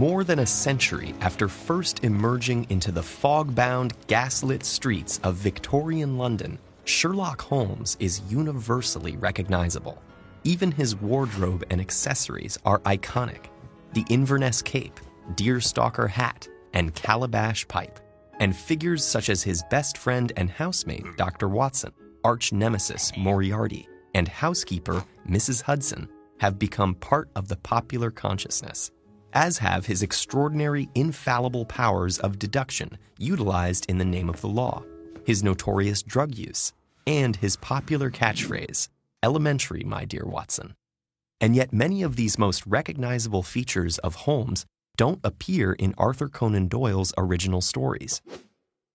More than a century after first emerging into the fog bound, gaslit streets of Victorian London, Sherlock Holmes is universally recognizable. Even his wardrobe and accessories are iconic the Inverness cape, deerstalker hat, and calabash pipe. And figures such as his best friend and housemate, Dr. Watson, arch nemesis Moriarty, and housekeeper Mrs. Hudson have become part of the popular consciousness, as have his extraordinary infallible powers of deduction utilized in the name of the law, his notorious drug use, and his popular catchphrase, Elementary, my dear Watson. And yet, many of these most recognizable features of Holmes don't appear in Arthur Conan Doyle's original stories.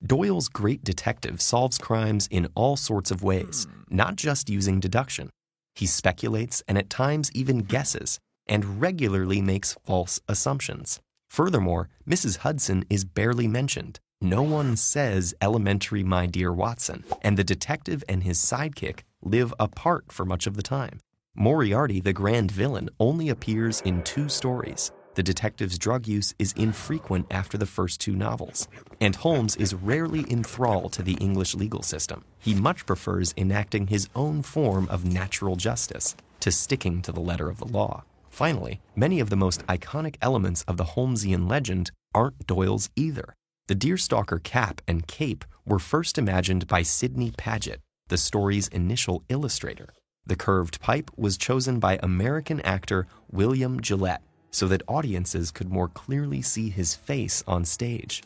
Doyle's great detective solves crimes in all sorts of ways, not just using deduction. He speculates and at times even guesses, and regularly makes false assumptions. Furthermore, Mrs. Hudson is barely mentioned. No one says elementary, my dear Watson, and the detective and his sidekick live apart for much of the time. Moriarty, the grand villain, only appears in two stories. The detective's drug use is infrequent after the first two novels, and Holmes is rarely enthralled to the English legal system. He much prefers enacting his own form of natural justice to sticking to the letter of the law. Finally, many of the most iconic elements of the Holmesian legend aren't Doyle's either. The deerstalker cap and cape were first imagined by Sidney Paget, the story's initial illustrator. The curved pipe was chosen by American actor William Gillette so that audiences could more clearly see his face on stage.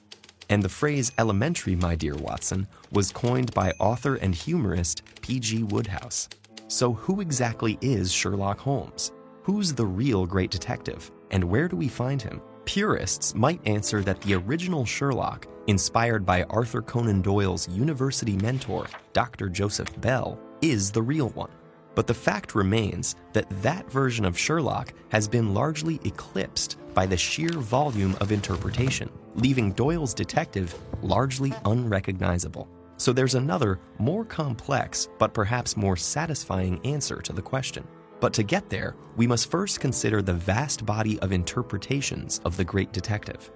And the phrase elementary, my dear Watson, was coined by author and humorist P.G. Wodehouse. So, who exactly is Sherlock Holmes? Who's the real great detective? And where do we find him? Purists might answer that the original Sherlock, inspired by Arthur Conan Doyle's university mentor, Dr. Joseph Bell, is the real one. But the fact remains that that version of Sherlock has been largely eclipsed by the sheer volume of interpretation, leaving Doyle's detective largely unrecognizable. So there's another, more complex, but perhaps more satisfying answer to the question. But to get there, we must first consider the vast body of interpretations of the great detective.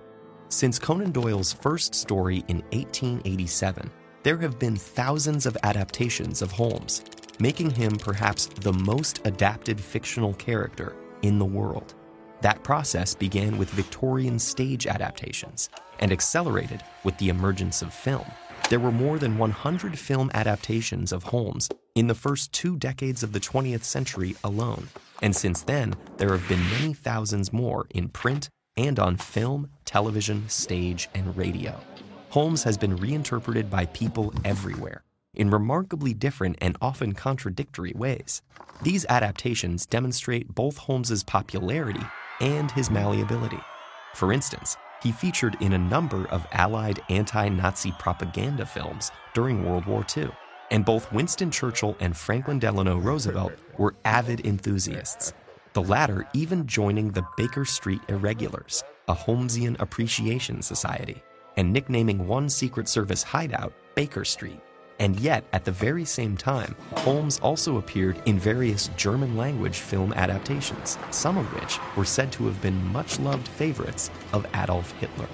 Since Conan Doyle's first story in 1887, there have been thousands of adaptations of Holmes, making him perhaps the most adapted fictional character in the world. That process began with Victorian stage adaptations and accelerated with the emergence of film. There were more than 100 film adaptations of Holmes in the first two decades of the 20th century alone, and since then, there have been many thousands more in print and on film, television, stage, and radio. Holmes has been reinterpreted by people everywhere, in remarkably different and often contradictory ways. These adaptations demonstrate both Holmes's popularity and his malleability. For instance, he featured in a number of Allied anti Nazi propaganda films during World War II, and both Winston Churchill and Franklin Delano Roosevelt were avid enthusiasts, the latter even joining the Baker Street Irregulars, a Holmesian appreciation society, and nicknaming one Secret Service hideout Baker Street. And yet, at the very same time, Holmes also appeared in various German language film adaptations, some of which were said to have been much loved favorites of Adolf Hitler.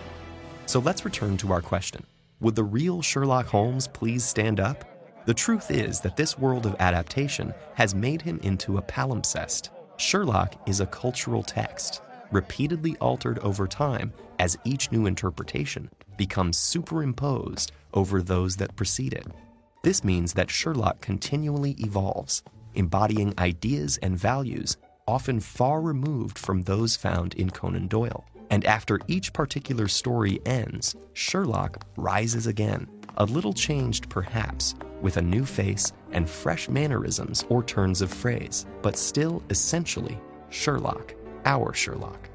So let's return to our question Would the real Sherlock Holmes please stand up? The truth is that this world of adaptation has made him into a palimpsest. Sherlock is a cultural text, repeatedly altered over time as each new interpretation becomes superimposed over those that precede it. This means that Sherlock continually evolves, embodying ideas and values often far removed from those found in Conan Doyle. And after each particular story ends, Sherlock rises again, a little changed perhaps, with a new face and fresh mannerisms or turns of phrase, but still essentially Sherlock, our Sherlock.